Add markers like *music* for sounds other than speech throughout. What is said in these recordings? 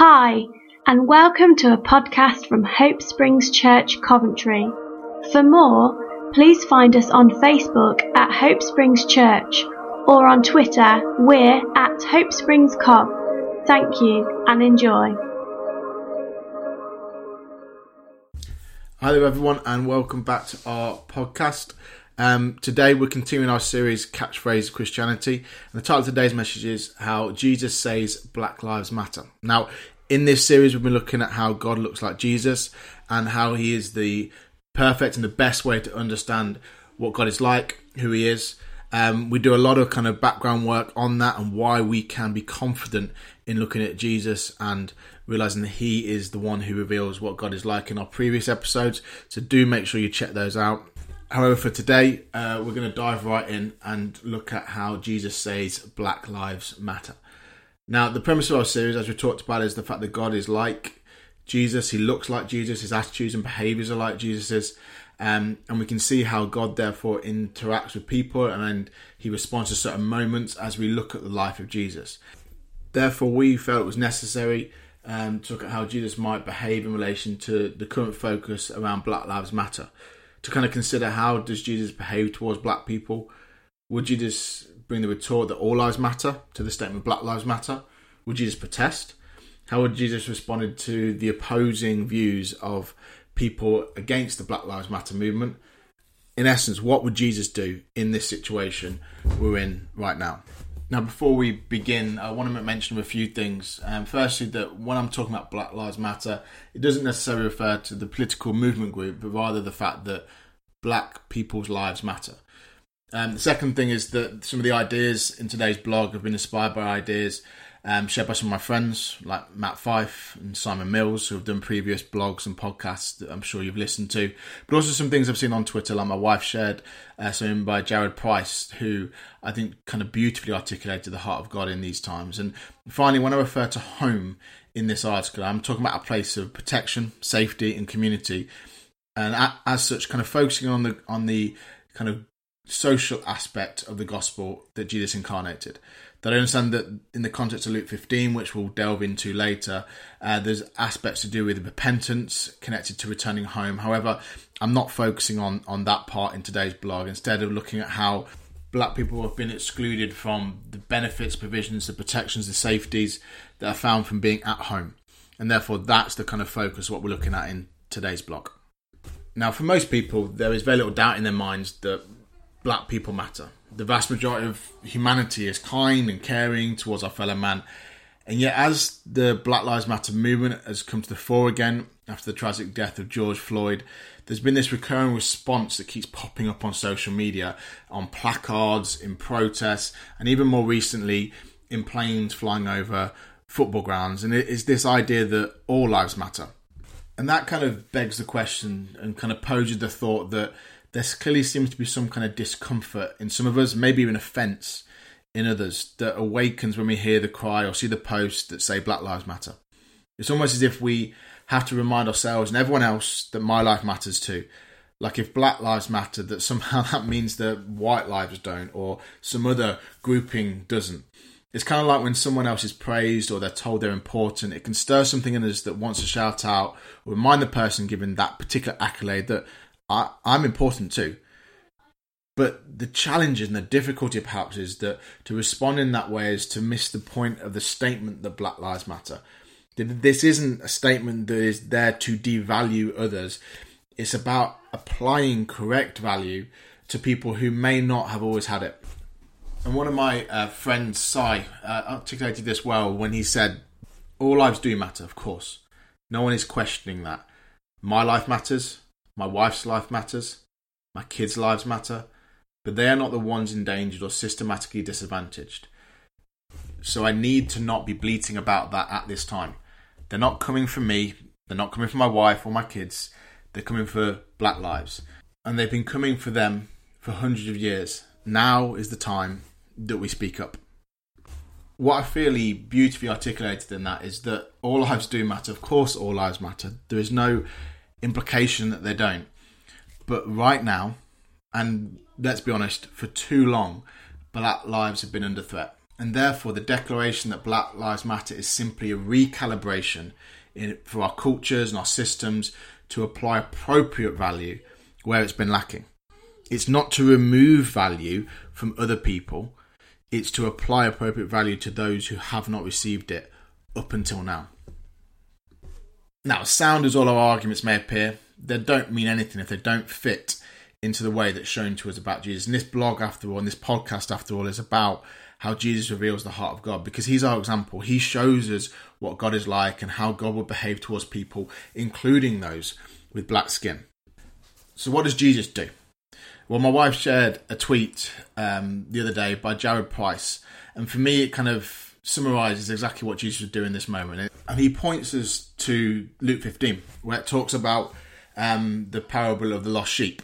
Hi, and welcome to a podcast from Hope Springs Church, Coventry. For more, please find us on Facebook at Hope Springs Church or on Twitter, we're at Hope Springs Cov. Thank you and enjoy. There, everyone, and welcome back to our podcast. Um, today, we're continuing our series, Catchphrase Christianity, and the title of today's message is How Jesus Says Black Lives Matter. Now, in this series, we've been looking at how God looks like Jesus and how he is the perfect and the best way to understand what God is like, who he is. Um, we do a lot of kind of background work on that and why we can be confident in looking at Jesus and realizing that he is the one who reveals what God is like in our previous episodes. So do make sure you check those out. However, for today, uh, we're going to dive right in and look at how Jesus says Black Lives Matter. Now, the premise of our series, as we talked about, is the fact that God is like Jesus. He looks like Jesus. His attitudes and behaviors are like Jesus's. Um, and we can see how God therefore interacts with people and he responds to certain moments as we look at the life of Jesus. Therefore, we felt it was necessary um, to look at how Jesus might behave in relation to the current focus around Black Lives Matter to kind of consider how does Jesus behave towards black people? Would Jesus bring the retort that all lives matter to the statement Black Lives Matter? Would Jesus protest? How would Jesus respond to the opposing views of people against the Black Lives Matter movement? In essence, what would Jesus do in this situation we're in right now? Now, before we begin, I want to mention a few things. Um, firstly, that when I'm talking about Black Lives Matter, it doesn't necessarily refer to the political movement group, but rather the fact that black people's lives matter. Um, the second thing is that some of the ideas in today's blog have been inspired by ideas um, shared by some of my friends like Matt Fife and Simon Mills, who have done previous blogs and podcasts that I'm sure you've listened to, but also some things I've seen on Twitter, like my wife shared uh, something by Jared Price, who I think kind of beautifully articulated the heart of God in these times. And finally, when I refer to home in this article, I'm talking about a place of protection, safety, and community, and as such, kind of focusing on the on the kind of social aspect of the gospel that Jesus incarnated that I understand that in the context of Luke 15, which we'll delve into later, uh, there's aspects to do with repentance connected to returning home. However, I'm not focusing on, on that part in today's blog. Instead of looking at how black people have been excluded from the benefits, provisions, the protections, the safeties that are found from being at home. And therefore, that's the kind of focus what we're looking at in today's blog. Now, for most people, there is very little doubt in their minds that black people matter the vast majority of humanity is kind and caring towards our fellow man. And yet, as the Black Lives Matter movement has come to the fore again after the tragic death of George Floyd, there's been this recurring response that keeps popping up on social media, on placards, in protests, and even more recently in planes flying over football grounds. And it is this idea that all lives matter. And that kind of begs the question and kind of poses the thought that there clearly seems to be some kind of discomfort in some of us, maybe even offence in others, that awakens when we hear the cry or see the post that say Black Lives Matter. It's almost as if we have to remind ourselves and everyone else that my life matters too. Like if Black Lives Matter, that somehow *laughs* that means that white lives don't, or some other grouping doesn't. It's kind of like when someone else is praised or they're told they're important, it can stir something in us that wants to shout out or remind the person given that particular accolade that I, I'm important too. But the challenge and the difficulty perhaps is that to respond in that way is to miss the point of the statement that Black Lives Matter. This isn't a statement that is there to devalue others. It's about applying correct value to people who may not have always had it. And one of my uh, friends, Sai, uh, articulated this well when he said, All lives do matter, of course. No one is questioning that. My life matters, my wife's life matters. My kids' lives matter. But they are not the ones endangered or systematically disadvantaged. So I need to not be bleating about that at this time. They're not coming for me. They're not coming for my wife or my kids. They're coming for black lives. And they've been coming for them for hundreds of years. Now is the time that we speak up. What I feel he beautifully articulated in that is that all lives do matter. Of course, all lives matter. There is no implication that they don't. But right now, and let's be honest, for too long, black lives have been under threat. And therefore, the declaration that Black Lives Matter is simply a recalibration in, for our cultures and our systems to apply appropriate value where it's been lacking. It's not to remove value from other people, it's to apply appropriate value to those who have not received it up until now. Now, sound as all our arguments may appear, they don't mean anything if they don't fit into the way that's shown to us about Jesus. And this blog, after all, and this podcast, after all, is about how Jesus reveals the heart of God because he's our example. He shows us what God is like and how God will behave towards people, including those with black skin. So, what does Jesus do? Well, my wife shared a tweet um, the other day by Jared Price, and for me, it kind of summarizes exactly what Jesus would do in this moment. And he points us to Luke 15, where it talks about um, the parable of the lost sheep.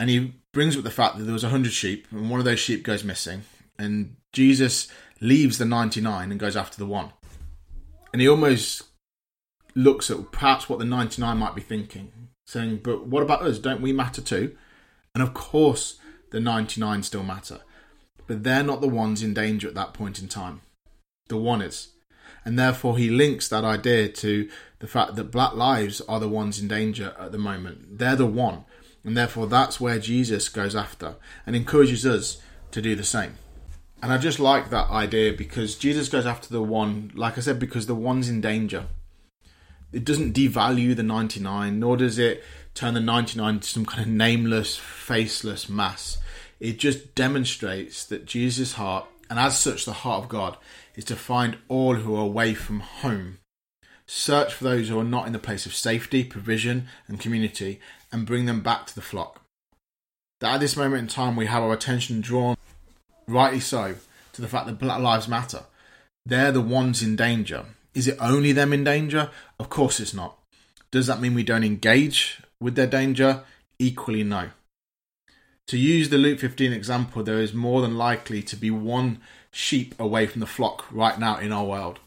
And he brings up the fact that there was 100 sheep, and one of those sheep goes missing. And Jesus leaves the 99 and goes after the one. And he almost looks at perhaps what the 99 might be thinking, saying, But what about us? Don't we matter too? And of course, the 99 still matter. But they're not the ones in danger at that point in time. The one is. And therefore, he links that idea to the fact that black lives are the ones in danger at the moment. They're the one. And therefore, that's where Jesus goes after and encourages us to do the same. And I just like that idea because Jesus goes after the one, like I said, because the one's in danger. It doesn't devalue the 99, nor does it turn the 99 into some kind of nameless, faceless mass. It just demonstrates that Jesus' heart, and as such the heart of God, is to find all who are away from home. Search for those who are not in the place of safety, provision, and community, and bring them back to the flock. That at this moment in time we have our attention drawn rightly so, to the fact that Black Lives Matter. They're the ones in danger. Is it only them in danger? Of course it's not. Does that mean we don't engage with their danger? Equally, no. To use the Luke 15 example, there is more than likely to be one sheep away from the flock right now in our world.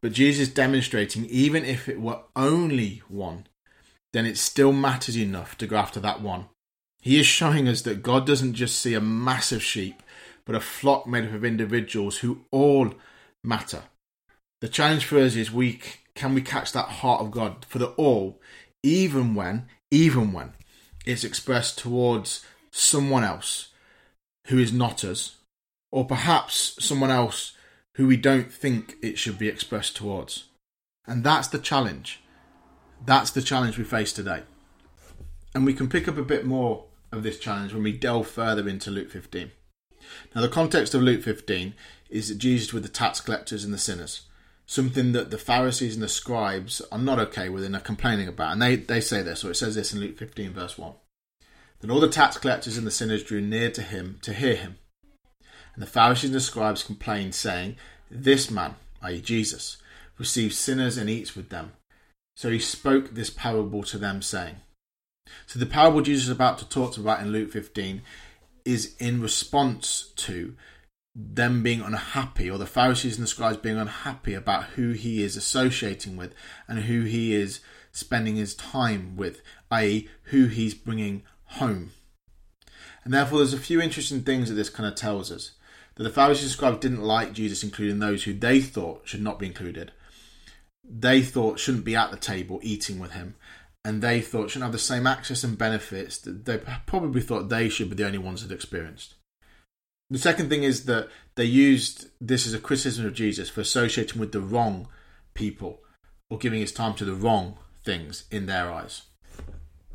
But Jesus is demonstrating, even if it were only one, then it still matters enough to go after that one. He is showing us that God doesn't just see a massive sheep, but a flock made up of individuals who all matter. The challenge for us is we can we catch that heart of God for the all, even when, even when it's expressed towards someone else who is not us, or perhaps someone else who we don't think it should be expressed towards. And that's the challenge. That's the challenge we face today. And we can pick up a bit more of this challenge when we delve further into Luke 15. Now, the context of Luke 15 is that Jesus with the tax collectors and the sinners, something that the Pharisees and the scribes are not okay with and are complaining about. And they, they say this, or it says this in Luke 15, verse 1. Then all the tax collectors and the sinners drew near to him to hear him. And the Pharisees and the scribes complained, saying, This man, i.e., Jesus, receives sinners and eats with them. So he spoke this parable to them, saying, So the parable Jesus is about to talk about in Luke 15 is in response to them being unhappy, or the Pharisees and the scribes being unhappy about who he is associating with and who he is spending his time with, i.e., who he's bringing home. And therefore, there's a few interesting things that this kind of tells us. That the Pharisees and scribes didn't like Jesus including those who they thought should not be included. They thought shouldn't be at the table eating with him and they thought shouldn't have the same access and benefits that they probably thought they should be the only ones that experienced. The second thing is that they used this as a criticism of Jesus for associating with the wrong people or giving his time to the wrong things in their eyes.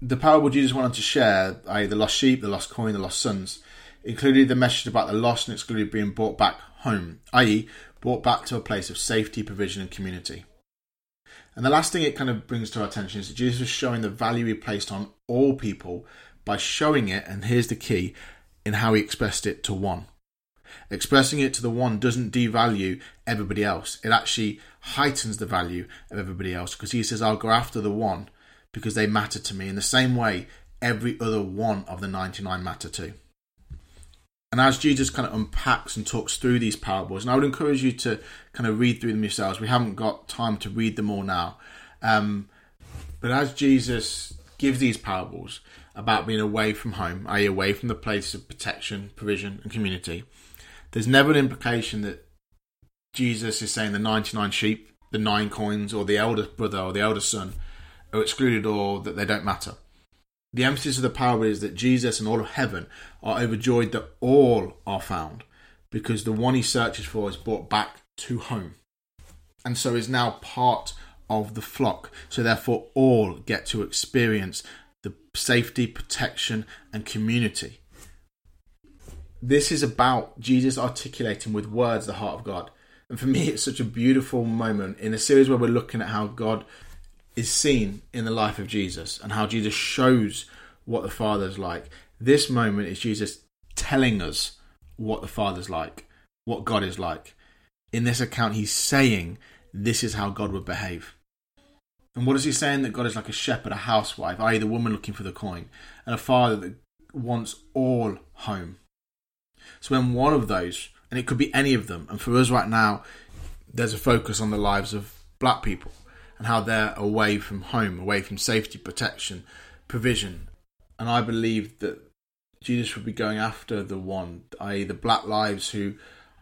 The parable Jesus wanted to share, i.e., the lost sheep, the lost coin, the lost sons, included the message about the lost and excluded being brought back home, i.e., brought back to a place of safety, provision, and community. And the last thing it kind of brings to our attention is that Jesus was showing the value he placed on all people by showing it, and here's the key, in how he expressed it to one. Expressing it to the one doesn't devalue everybody else. It actually heightens the value of everybody else because he says, I'll go after the one because they matter to me in the same way every other one of the 99 matter too. And as Jesus kind of unpacks and talks through these parables, and I would encourage you to kind of read through them yourselves. We haven't got time to read them all now. Um, but as Jesus gives these parables about being away from home, i.e., away from the place of protection, provision, and community, there's never an implication that Jesus is saying the 99 sheep, the nine coins, or the elder brother or the elder son are excluded or that they don't matter. The emphasis of the parable is that Jesus and all of heaven are overjoyed that all are found because the one he searches for is brought back to home and so is now part of the flock. So, therefore, all get to experience the safety, protection, and community. This is about Jesus articulating with words the heart of God. And for me, it's such a beautiful moment in a series where we're looking at how God is seen in the life of Jesus and how Jesus shows what the Father's like. This moment is Jesus telling us what the Father's like, what God is like. In this account, he's saying this is how God would behave. And what is he saying? That God is like a shepherd, a housewife, i.e., the woman looking for the coin, and a father that wants all home. So when one of those, and it could be any of them, and for us right now, there's a focus on the lives of black people and how they're away from home, away from safety, protection, provision. And I believe that Jesus would be going after the one, i.e., the black lives who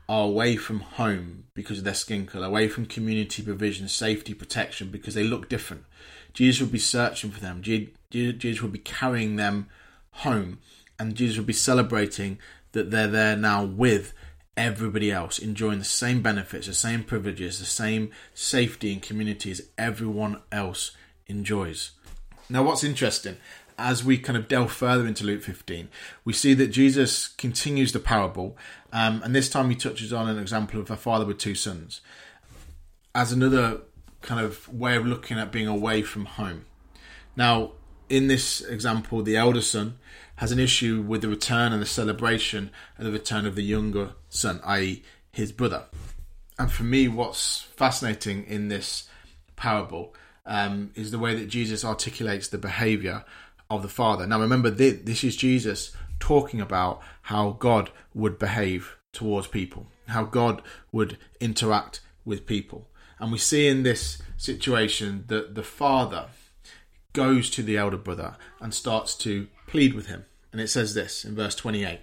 are away from home because of their skin color, away from community provision, safety, protection because they look different. Jesus would be searching for them. Jesus would be carrying them home, and Jesus would be celebrating that they're there now with everybody else, enjoying the same benefits, the same privileges, the same safety and community as everyone else enjoys. Now, what's interesting as we kind of delve further into Luke 15, we see that Jesus continues the parable, um, and this time he touches on an example of a father with two sons as another kind of way of looking at being away from home. Now, in this example, the elder son has an issue with the return and the celebration of the return of the younger son, i.e., his brother. And for me, what's fascinating in this parable um, is the way that Jesus articulates the behavior of the Father. Now, remember, this is Jesus talking about how God would behave towards people, how God would interact with people. And we see in this situation that the Father goes to the elder brother and starts to plead with him. And it says this in verse 28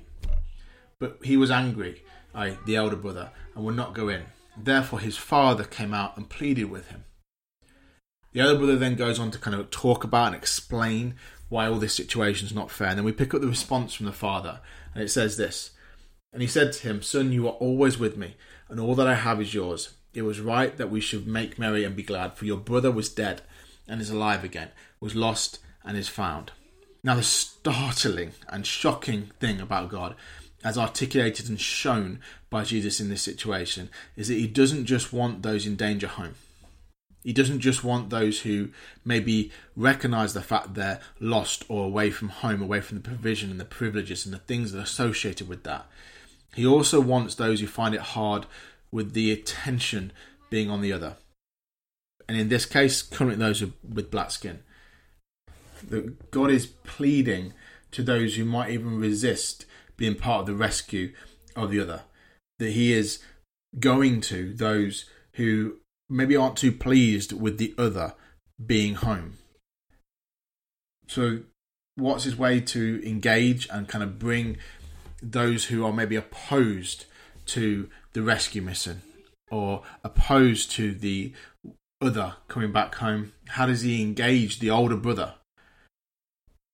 But he was angry, I, the elder brother, and would not go in. Therefore, his father came out and pleaded with him. The elder brother then goes on to kind of talk about and explain why all this situation is not fair. And then we pick up the response from the father, and it says this And he said to him, Son, you are always with me, and all that I have is yours. It was right that we should make merry and be glad, for your brother was dead and is alive again, was lost and is found. Now, the startling and shocking thing about God, as articulated and shown by Jesus in this situation, is that he doesn't just want those in danger home. He doesn't just want those who maybe recognize the fact they're lost or away from home, away from the provision and the privileges and the things that are associated with that. He also wants those who find it hard with the attention being on the other. And in this case, currently those with black skin. That God is pleading to those who might even resist being part of the rescue of the other. That He is going to those who maybe aren't too pleased with the other being home. So, what's his way to engage and kind of bring those who are maybe opposed to the rescue mission or opposed to the other coming back home? How does he engage the older brother?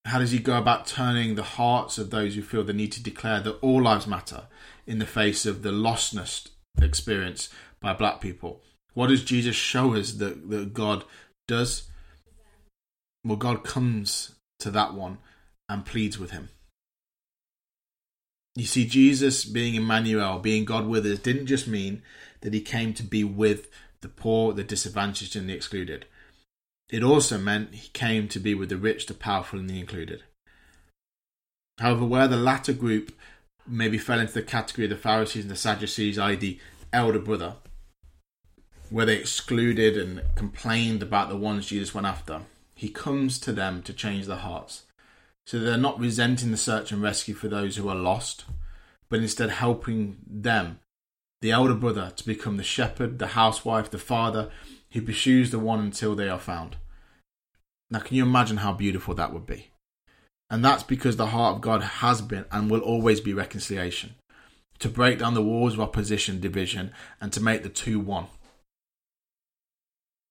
How does he go about turning the hearts of those who feel the need to declare that all lives matter in the face of the lostness experience by black people? What does Jesus show us that, that God does? Well, God comes to that one and pleads with him. You see, Jesus being Emmanuel, being God with us, didn't just mean that he came to be with the poor, the disadvantaged, and the excluded. It also meant he came to be with the rich, the powerful, and the included. However, where the latter group maybe fell into the category of the Pharisees and the Sadducees, i.e., elder brother, where they excluded and complained about the ones Jesus went after, he comes to them to change their hearts. So they're not resenting the search and rescue for those who are lost, but instead helping them, the elder brother, to become the shepherd, the housewife, the father who pursues the one until they are found. Now, can you imagine how beautiful that would be? And that's because the heart of God has been and will always be reconciliation. to break down the walls of opposition, division, and to make the two one.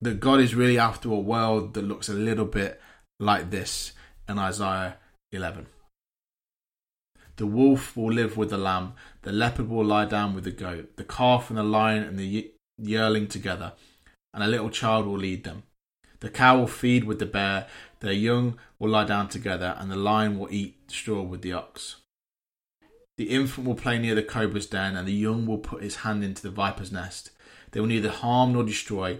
That God is really after a world that looks a little bit like this in Isaiah 11. The wolf will live with the lamb, the leopard will lie down with the goat, the calf and the lion and the yearling together, and a little child will lead them. The cow will feed with the bear, their young will lie down together, and the lion will eat straw with the ox. The infant will play near the cobra's den, and the young will put his hand into the viper's nest. They will neither harm nor destroy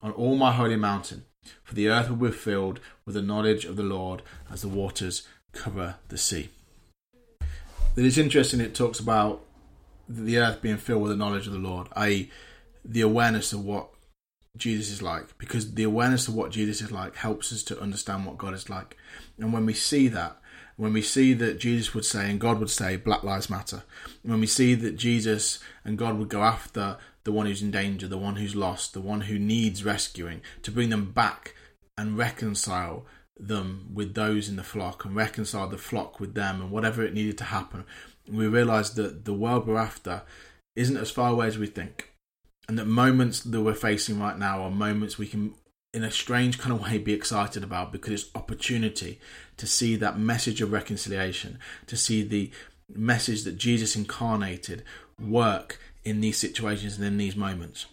on all my holy mountain, for the earth will be filled with the knowledge of the Lord as the waters cover the sea. It is interesting, it talks about the earth being filled with the knowledge of the Lord, i.e., the awareness of what Jesus is like, because the awareness of what Jesus is like helps us to understand what God is like. And when we see that, when we see that Jesus would say and God would say, Black Lives Matter, when we see that Jesus and God would go after the one who's in danger, the one who's lost, the one who needs rescuing, to bring them back and reconcile them with those in the flock and reconcile the flock with them and whatever it needed to happen, we realize that the world we're after isn't as far away as we think. And that moments that we're facing right now are moments we can, in a strange kind of way, be excited about because it's opportunity to see that message of reconciliation, to see the message that Jesus incarnated work in these situations and in these moments.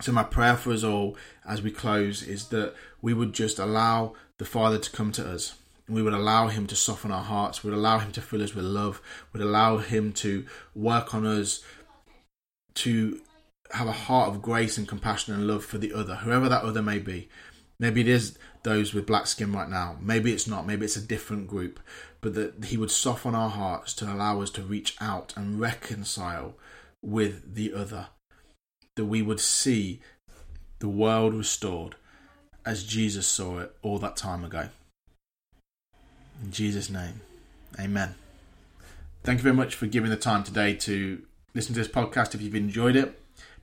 So, my prayer for us all as we close is that we would just allow the Father to come to us. We would allow Him to soften our hearts. We would allow Him to fill us with love. We would allow Him to work on us to have a heart of grace and compassion and love for the other, whoever that other may be. Maybe it is those with black skin right now. Maybe it's not. Maybe it's a different group. But that He would soften our hearts to allow us to reach out and reconcile with the other, that we would see the world restored as Jesus saw it all that time ago. In Jesus' name, amen. Thank you very much for giving the time today to listen to this podcast. If you've enjoyed it,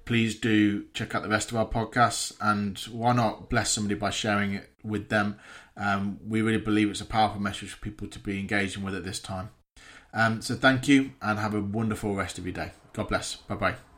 please do check out the rest of our podcasts and why not bless somebody by sharing it with them. Um, we really believe it's a powerful message for people to be engaging with at this time. Um, so thank you and have a wonderful rest of your day. God bless. Bye bye.